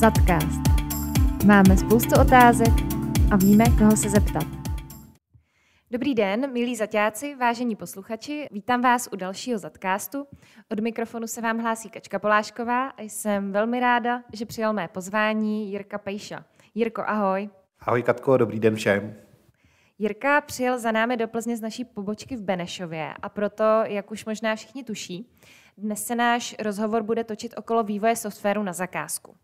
Zadcast. Máme spoustu otázek a víme, koho se zeptat. Dobrý den, milí zaťáci, vážení posluchači, vítám vás u dalšího Zadcastu. Od mikrofonu se vám hlásí Kačka Polášková a jsem velmi ráda, že přijal mé pozvání Jirka Pejša. Jirko, ahoj. Ahoj Katko, dobrý den všem. Jirka přijel za námi do Plzně z naší pobočky v Benešově a proto, jak už možná všichni tuší, dnes se náš rozhovor bude točit okolo vývoje softwaru na zakázku.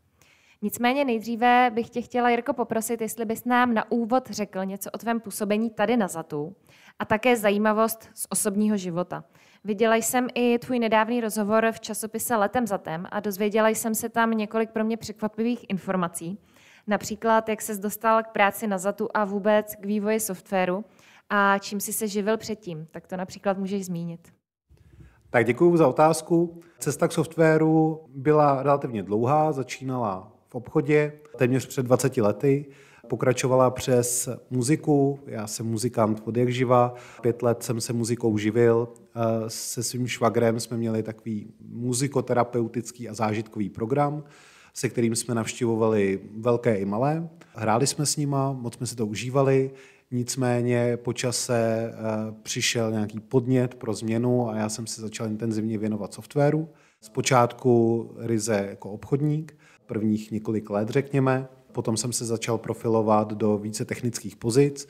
Nicméně nejdříve bych tě chtěla, Jirko, poprosit, jestli bys nám na úvod řekl něco o tvém působení tady na ZATu a také zajímavost z osobního života. Viděla jsem i tvůj nedávný rozhovor v časopise Letem zatem a dozvěděla jsem se tam několik pro mě překvapivých informací. Například, jak ses dostal k práci na ZATu a vůbec k vývoji softwaru a čím jsi se živil předtím. Tak to například můžeš zmínit. Tak děkuji za otázku. Cesta k softwaru byla relativně dlouhá, začínala v obchodě téměř před 20 lety. Pokračovala přes muziku, já jsem muzikant od jak živa, pět let jsem se muzikou živil. Se svým švagrem jsme měli takový muzikoterapeutický a zážitkový program, se kterým jsme navštěvovali velké i malé. Hráli jsme s nima, moc jsme si to užívali, nicméně po čase přišel nějaký podnět pro změnu a já jsem se začal intenzivně věnovat softwaru. Zpočátku ryze jako obchodník, prvních několik let, řekněme. Potom jsem se začal profilovat do více technických pozic.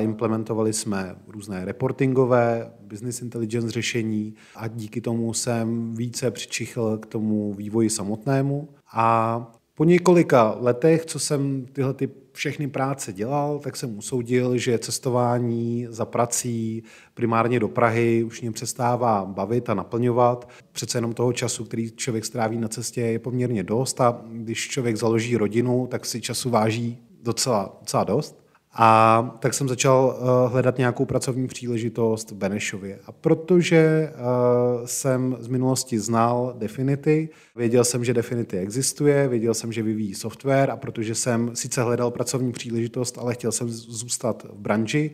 Implementovali jsme různé reportingové, business intelligence řešení a díky tomu jsem více přičichl k tomu vývoji samotnému. A po několika letech, co jsem tyhle ty všechny práce dělal, tak jsem usoudil, že cestování za prací primárně do Prahy už mě přestává bavit a naplňovat. Přece jenom toho času, který člověk stráví na cestě, je poměrně dost a když člověk založí rodinu, tak si času váží docela, docela dost. A tak jsem začal uh, hledat nějakou pracovní příležitost v Benešově. A protože uh, jsem z minulosti znal Definity, věděl jsem, že Definity existuje, věděl jsem, že vyvíjí software a protože jsem sice hledal pracovní příležitost, ale chtěl jsem zůstat v branži,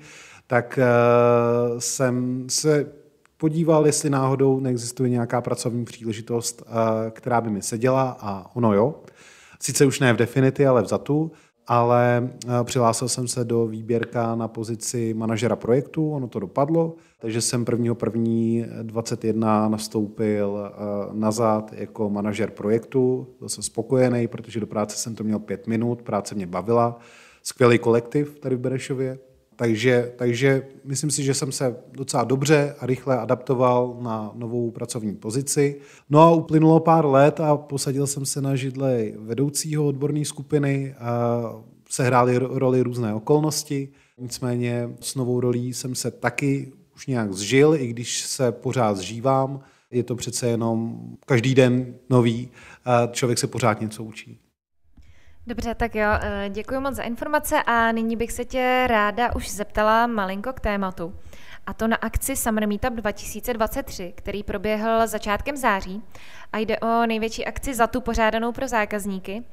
tak uh, jsem se podíval, jestli náhodou neexistuje nějaká pracovní příležitost, která by mi seděla a ono jo. Sice už ne v Definity, ale v Zatu ale eh, přihlásil jsem se do výběrka na pozici manažera projektu, ono to dopadlo, takže jsem 1.1.21 nastoupil eh, nazad jako manažer projektu, byl jsem spokojený, protože do práce jsem to měl pět minut, práce mě bavila, skvělý kolektiv tady v Berešově, takže, takže myslím si, že jsem se docela dobře a rychle adaptoval na novou pracovní pozici. No a uplynulo pár let a posadil jsem se na židle vedoucího odborné skupiny. A sehrály roli různé okolnosti, nicméně s novou rolí jsem se taky už nějak zžil, i když se pořád zžívám. Je to přece jenom každý den nový, člověk se pořád něco učí. Dobře, tak jo, eh, děkuji moc za informace a nyní bych se tě ráda už zeptala malinko k tématu. A to na akci Summer Meetup 2023, který proběhl začátkem září a jde o největší akci za tu pořádanou pro zákazníky.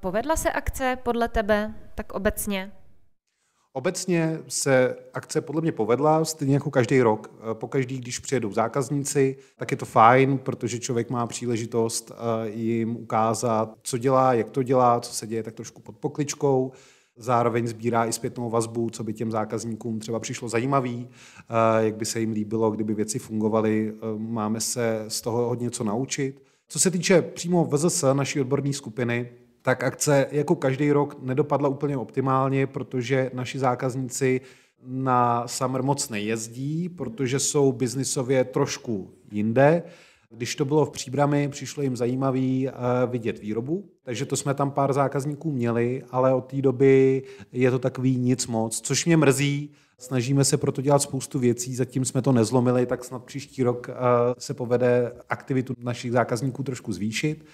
Povedla se akce podle tebe tak obecně? Obecně se akce podle mě povedla, stejně jako každý rok. Pokaždý, když přijedou zákazníci, tak je to fajn, protože člověk má příležitost eh, jim ukázat, co dělá, jak to dělá, co se děje tak trošku pod pokličkou. Zároveň sbírá i zpětnou vazbu, co by těm zákazníkům třeba přišlo zajímavý, eh, jak by se jim líbilo, kdyby věci fungovaly. Eh, máme se z toho hodně co naučit. Co se týče přímo VZS, naší odborné skupiny, tak akce jako každý rok nedopadla úplně optimálně, protože naši zákazníci na Summer moc nejezdí, protože jsou biznisově trošku jinde. Když to bylo v příbrami, přišlo jim zajímavý eh, vidět výrobu, takže to jsme tam pár zákazníků měli, ale od té doby je to takový nic moc, což mě mrzí. Snažíme se proto dělat spoustu věcí, zatím jsme to nezlomili, tak snad příští rok eh, se povede aktivitu našich zákazníků trošku zvýšit.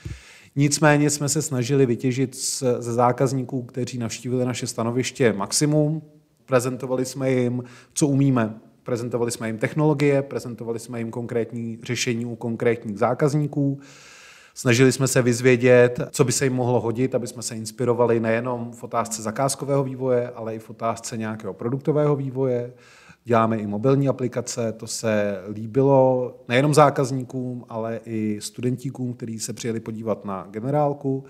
Nicméně jsme se snažili vytěžit ze zákazníků, kteří navštívili naše stanoviště maximum. Prezentovali jsme jim, co umíme. Prezentovali jsme jim technologie, prezentovali jsme jim konkrétní řešení u konkrétních zákazníků. Snažili jsme se vyzvědět, co by se jim mohlo hodit, aby jsme se inspirovali nejenom v otázce zakázkového vývoje, ale i v otázce nějakého produktového vývoje. Děláme i mobilní aplikace, to se líbilo nejenom zákazníkům, ale i studentíkům, kteří se přijeli podívat na generálku.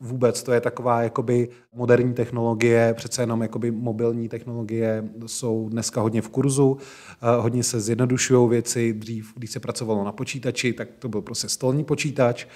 vůbec to je taková jakoby moderní technologie, přece jenom jakoby mobilní technologie jsou dneska hodně v kurzu, eh, hodně se zjednodušují věci. Dřív, když se pracovalo na počítači, tak to byl prostě stolní počítač,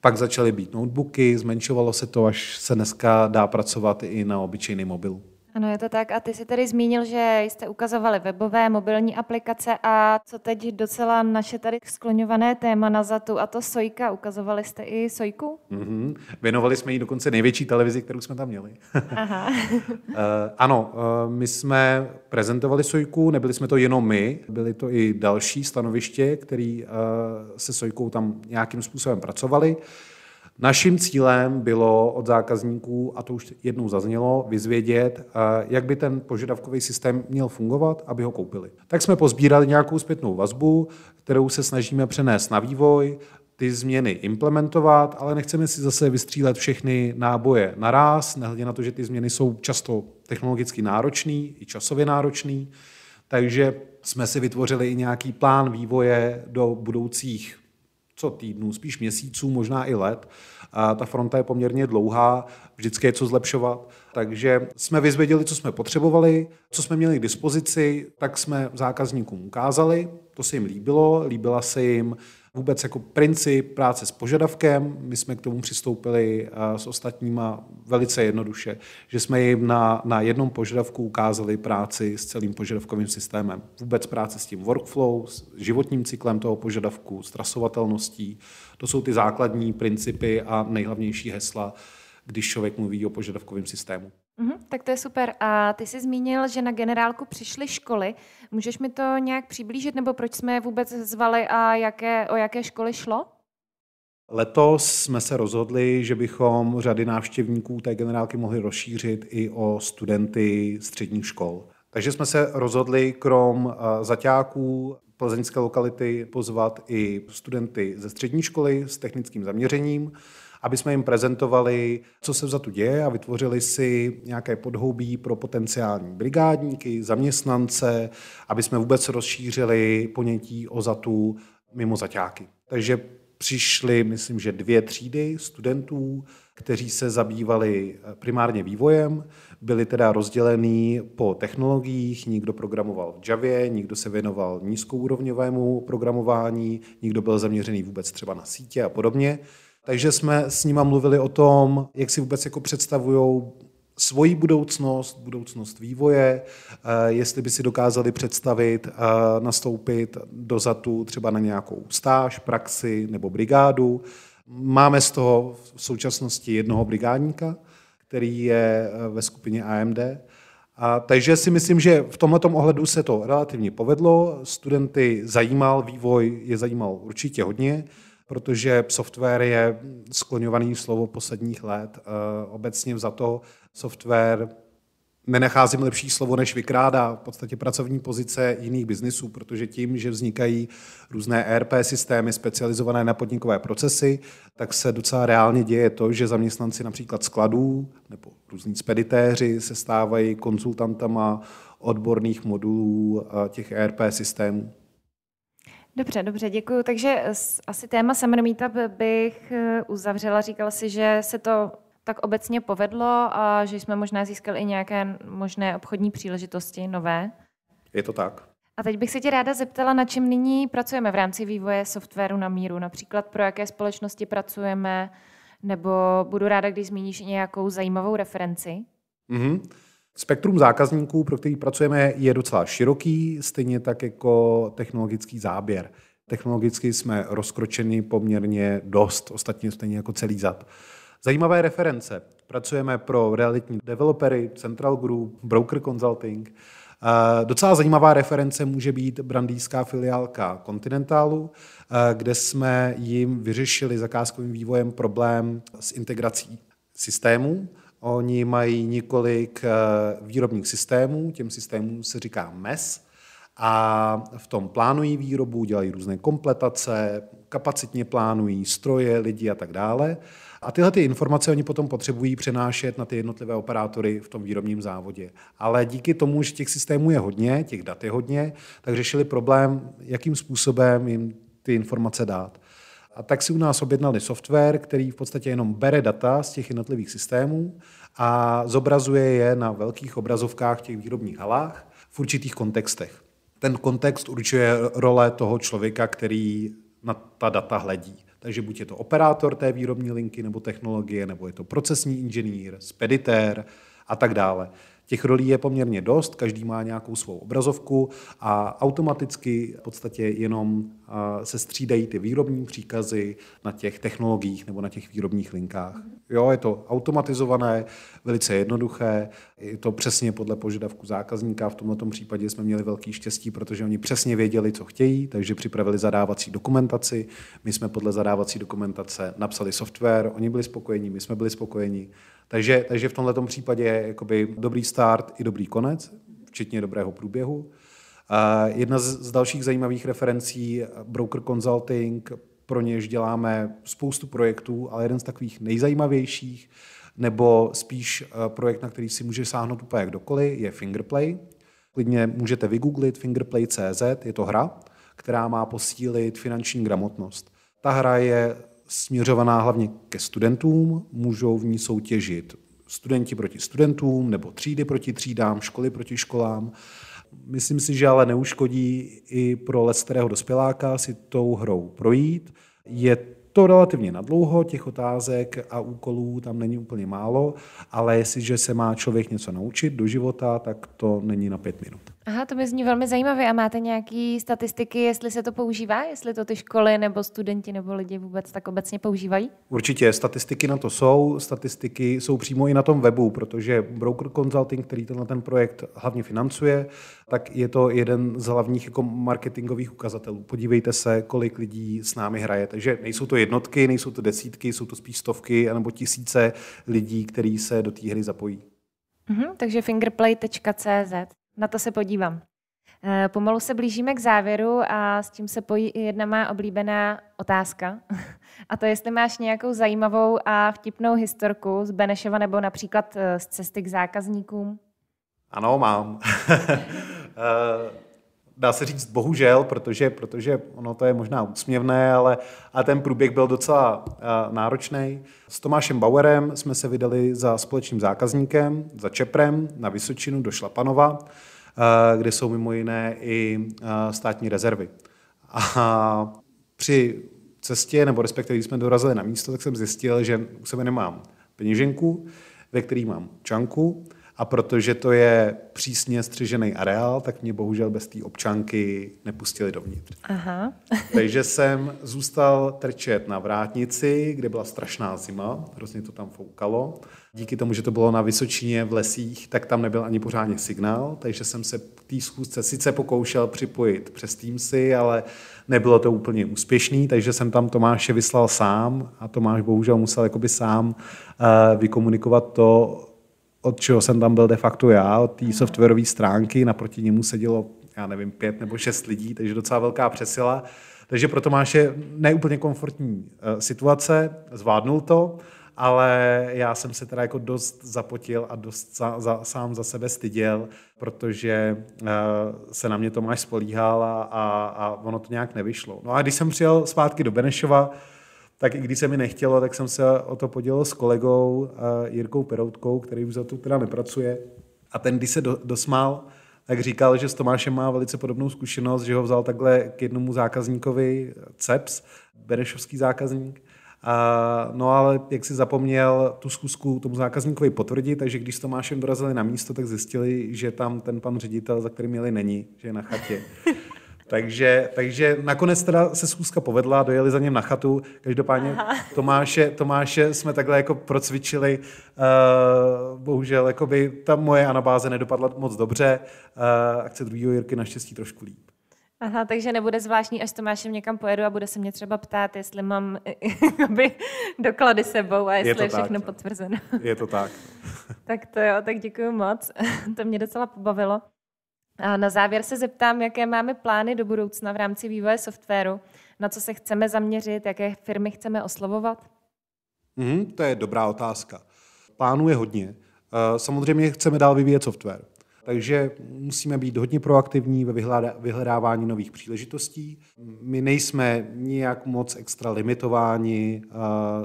pak začaly být notebooky, zmenšovalo se to, až se dneska dá pracovat i na obyčejný mobil. Ano, je to tak. A ty jsi tady zmínil, že jste ukazovali webové, mobilní aplikace a co teď docela naše tady skloňované téma na Zatu, a to Sojka. Ukazovali jste i Sojku? Mm-hmm. Věnovali jsme jí dokonce největší televizi, kterou jsme tam měli. Aha. uh, ano, uh, my jsme prezentovali Sojku, nebyli jsme to jenom my, byli to i další stanoviště, který uh, se Sojkou tam nějakým způsobem pracovali. Naším cílem bylo od zákazníků, a to už jednou zaznělo, vyzvědět, eh, jak by ten požadavkový systém měl fungovat, aby ho koupili. Tak jsme pozbírali nějakou zpětnou vazbu, kterou se snažíme přenést na vývoj, ty změny implementovat, ale nechceme si zase vystřílet všechny náboje naraz, nehledě na to, že ty změny jsou často technologicky náročný i časově náročný. Takže jsme si vytvořili i nějaký plán vývoje do budoucích co týdnů, spíš měsíců, možná i let. A ta fronta je poměrně dlouhá, vždycky je co zlepšovat. Takže jsme vyzvěděli, co jsme potřebovali, co jsme měli k dispozici, tak jsme zákazníkům ukázali, to se jim líbilo, líbila se jim vůbec jako princip práce s požadavkem. My jsme k tomu přistoupili s ostatníma velice jednoduše, že jsme jim na, na jednom požadavku ukázali práci s celým požadavkovým systémem. Vůbec práce s tím workflow, s životním cyklem toho požadavku, s trasovatelností. To jsou ty základní principy a nejhlavnější hesla, když člověk mluví o požadavkovém systému. Mm-hmm, tak to je super. A ty jsi zmínil, že na generálku přišly školy. Můžeš mi to nějak přiblížit, nebo proč jsme je vůbec zvali a jaké, o jaké školy šlo? Letos jsme se rozhodli, že bychom řady návštěvníků té generálky mohli rozšířit i o studenty středních škol. Takže jsme se rozhodli krom eh, zaťáků plzeňské lokality pozvat i studenty ze střední školy s technickým zaměřením aby jsme jim prezentovali, co se za tu děje a vytvořili si nějaké podhoubí pro potenciální brigádníky, zaměstnance, aby jsme vůbec rozšířili ponětí o zatu mimo zaťáky. Takže přišly, myslím, že dvě třídy studentů, kteří se zabývali primárně vývojem, byli teda rozdělení po technologiích, někdo programoval v Javě, někdo se věnoval nízkoúrovňovému programování, někdo byl zaměřený vůbec třeba na sítě a podobně. Takže jsme s nima mluvili o tom, jak si vůbec jako představují svoji budoucnost, budoucnost vývoje, eh, jestli by si dokázali představit eh, nastoupit do ZATu třeba na nějakou stáž, praxi nebo brigádu. Máme z toho v současnosti jednoho brigádníka, který je eh, ve skupině AMD. A, takže si myslím, že v tomto ohledu se to relativně povedlo. Studenty zajímal vývoj, je zajímal určitě hodně protože software je skloňovaný slovo posledních let. Eh, obecně za to software nenacházím lepší slovo, než vykrádá v podstatě pracovní pozice jiných biznisů, protože tím, že vznikají různé ERP systémy specializované na podnikové procesy, tak se docela reálně děje to, že zaměstnanci například skladů nebo různí speditéři se stávají konzultantama odborných modulů eh, těch ERP systémů. Dobře, dobře, děkuji. Takže asi téma Summer Meetup bych eh, uzavřela. Říkala si, že se to tak obecně povedlo a že jsme možná získali i nějaké možné obchodní příležitosti nové. Je to tak. A teď bych se tě ráda zeptala, na čem nyní pracujeme v rámci vývoje softwaru na míru. Například pro jaké společnosti pracujeme, nebo budu ráda, když zmíníš nějakou zajímavou referenci. Mm-hmm. Spektrum zákazníků, pro který pracujeme, je docela široký, stejně tak jako technologický záběr. Technologicky jsme rozkročeni poměrně dost, ostatně stejně jako celý zad. Zajímavé reference. Pracujeme pro realitní developery, Central Group, Broker Consulting. Docela zajímavá reference může být brandýská filiálka Continentalu, kde jsme jim vyřešili zakázkovým vývojem problém s integrací systémů Oni mají několik eh, výrobních systémů, těm systémům se říká MES, a v tom plánují výrobu, dělají různé kompletace, kapacitně plánují stroje, lidi a tak dále. A tyhle ty informace oni potom potřebují přenášet na ty jednotlivé operátory v tom výrobním závodě. Ale díky tomu, že těch systémů je hodně, těch dat je hodně, tak řešili problém, jakým způsobem jim ty informace dát. A tak si u nás objednali software, který v podstatě jenom bere data z těch jednotlivých systémů a zobrazuje je na velkých obrazovkách v těch výrobních halách v určitých kontextech. Ten kontext určuje role toho člověka, který na ta data hledí. Takže buď je to operátor té výrobní linky nebo technologie, nebo je to procesní inženýr, speditér a tak dále. Těch rolí je poměrně dost, každý má nějakou svou obrazovku a automaticky v podstatě jenom se střídají ty výrobní příkazy na těch technologiích nebo na těch výrobních linkách. Jo, je to automatizované, velice jednoduché, je to přesně podle požadavku zákazníka. V tomto případě jsme měli velký štěstí, protože oni přesně věděli, co chtějí, takže připravili zadávací dokumentaci. My jsme podle zadávací dokumentace napsali software, oni byli spokojení, my jsme byli spokojení. Takže, takže v tomto případě je jakoby dobrý start i dobrý konec, včetně dobrého průběhu. Jedna z dalších zajímavých referencí, Broker Consulting, pro něž děláme spoustu projektů, ale jeden z takových nejzajímavějších, nebo spíš eh, projekt, na který si může sáhnout úplně kdokoliv, je Fingerplay. Klidně můžete vygooglit Fingerplay.cz, je to hra, která má posílit finanční gramotnost. Ta hra je směřovaná hlavně ke studentům, můžou v ní soutěžit studenti proti studentům, nebo třídy proti třídám, školy proti školám. Myslím si, že ale neuškodí i pro lestarého dospěláka si tou hrou projít. Je to relativně nadlouho, těch otázek a úkolů tam není úplně málo, ale jestliže se má člověk něco naučit do života, tak to není na pět minut. Aha, to mi zní velmi zajímavě. A máte nějaké statistiky, jestli se to používá? Jestli to ty školy nebo studenti nebo lidi vůbec tak obecně používají? Určitě, statistiky na to jsou. Statistiky jsou přímo i na tom webu, protože Broker Consulting, který tenhle ten projekt hlavně financuje, tak je to jeden z hlavních jako marketingových ukazatelů. Podívejte se, kolik lidí s námi hraje. Takže nejsou to jednotky, nejsou to desítky, jsou to spíš stovky nebo tisíce lidí, kteří se do té hry zapojí. Mm-hmm, takže fingerplay.cz. Na to se podívám. Eh, pomalu se blížíme k závěru a s tím se pojí i jedna má oblíbená otázka. A to jestli máš nějakou zajímavou a vtipnou historku z Benešova nebo například eh, z cesty k zákazníkům? Ano, mám. Eh, dá se říct bohužel, protože, protože ono to je možná úsměvné, ale a ten průběh byl docela náročný. S Tomášem Bauerem jsme se vydali za společným zákazníkem, za Čeprem na Vysočinu do Šlapanova kde jsou mimo jiné i státní rezervy. A při cestě, nebo respektive když jsme dorazili na místo, tak jsem zjistil, že u sebe nemám peněženku, ve který mám čanku, a protože to je přísně střežený areál, tak mě bohužel bez té občanky nepustili dovnitř. Aha. Takže jsem zůstal trčet na vrátnici, kde byla strašná zima, hrozně to tam foukalo. Díky tomu, že to bylo na Vysočině v lesích, tak tam nebyl ani pořádně signál, takže jsem se k té schůzce sice pokoušel připojit přes Teamsy, ale nebylo to úplně úspěšný, takže jsem tam Tomáše vyslal sám a Tomáš bohužel musel jakoby sám uh, vykomunikovat to, od čeho jsem tam byl de facto já, od té softwarové stránky, naproti němu sedělo, já nevím, pět nebo šest lidí, takže docela velká přesila. Takže pro Tomáše neúplně komfortní uh, situace, zvládnul to, ale já jsem se teda jako dost zapotil a dost za, za, sám za sebe styděl, protože uh, se na mě Tomáš spolíhal a, a, a ono to nějak nevyšlo. No a když jsem přijel zpátky do Benešova, tak i když se mi nechtělo, tak jsem se o to podělil s kolegou uh, Jirkou Peroutkou, který už za to teda nepracuje. A ten, když se do, dosmál, tak říkal, že s Tomášem má velice podobnou zkušenost, že ho vzal takhle k jednomu zákazníkovi CEPS, benešovský zákazník, a, no ale jak si zapomněl tu zkusku tomu zákazníkovi potvrdit, takže když s Tomášem dorazili na místo, tak zjistili, že tam ten pan ředitel, za kterým měli, není, že je na chatě. Takže, takže nakonec teda se schůzka povedla, dojeli za něm na chatu. Každopádně Tomáše, Tomáše jsme takhle jako procvičili. Uh, bohužel jakoby ta moje anabáze nedopadla moc dobře. Uh, akce druhého Jirky naštěstí trošku líp. Aha, takže nebude zvláštní, až s Tomášem někam pojedu a bude se mě třeba ptát, jestli mám doklady sebou a jestli je, je všechno tak. potvrzeno. Je to tak. tak to jo, tak děkuji moc. to mě docela pobavilo. A na závěr se zeptám, jaké máme plány do budoucna v rámci vývoje softwaru, na co se chceme zaměřit, jaké firmy chceme oslovovat? Mm, to je dobrá otázka. Plánů je hodně. Eh, samozřejmě chceme dál vyvíjet software. Takže musíme být hodně proaktivní ve vyhledávání nových příležitostí. My nejsme nijak moc extra limitováni,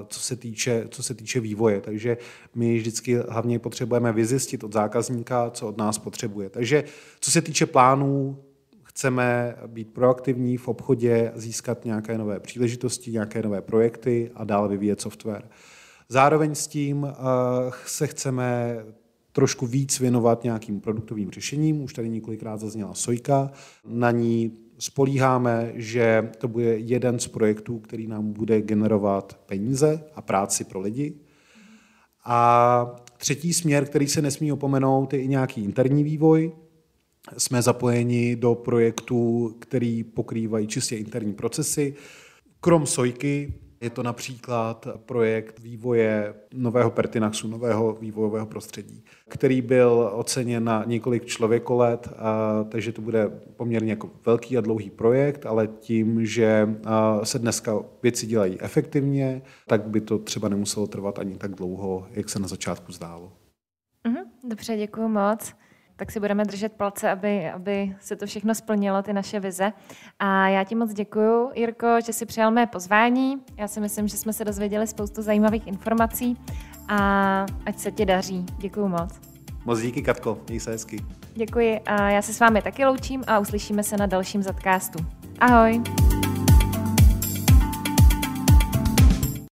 co se týče, co se týče vývoje, takže my vždycky hlavně potřebujeme vyzjistit od zákazníka, co od nás potřebuje. Takže co se týče plánů, chceme být proaktivní v obchodě, získat nějaké nové příležitosti, nějaké nové projekty a dále vyvíjet software. Zároveň s tím se chceme trošku víc věnovat nějakým produktovým řešením. Už tady několikrát zazněla Sojka. Na ní spolíháme, že to bude jeden z projektů, který nám bude generovat peníze a práci pro lidi. A třetí směr, který se nesmí opomenout, je i nějaký interní vývoj. Jsme zapojeni do projektů, který pokrývají čistě interní procesy. Krom Sojky je to například projekt vývoje nového Pertinaxu, nového vývojového prostředí, který byl oceněn na několik člověkolet, a, takže to bude poměrně jako velký a dlouhý projekt, ale tím, že se dneska věci dělají efektivně, tak by to třeba nemuselo trvat ani tak dlouho, jak se na začátku zdálo. Mhm, dobře, děkuji moc tak si budeme držet palce, aby, aby se to všechno splnilo, ty naše vize. A já ti moc děkuji, Jirko, že jsi přijal mé pozvání. Já si myslím, že jsme se dozvěděli spoustu zajímavých informací a ať se ti daří. Děkuji moc. Moc díky, Katko. Měj se hezky. Děkuji a já se s vámi taky loučím a uslyšíme se na dalším zadcastu. Ahoj.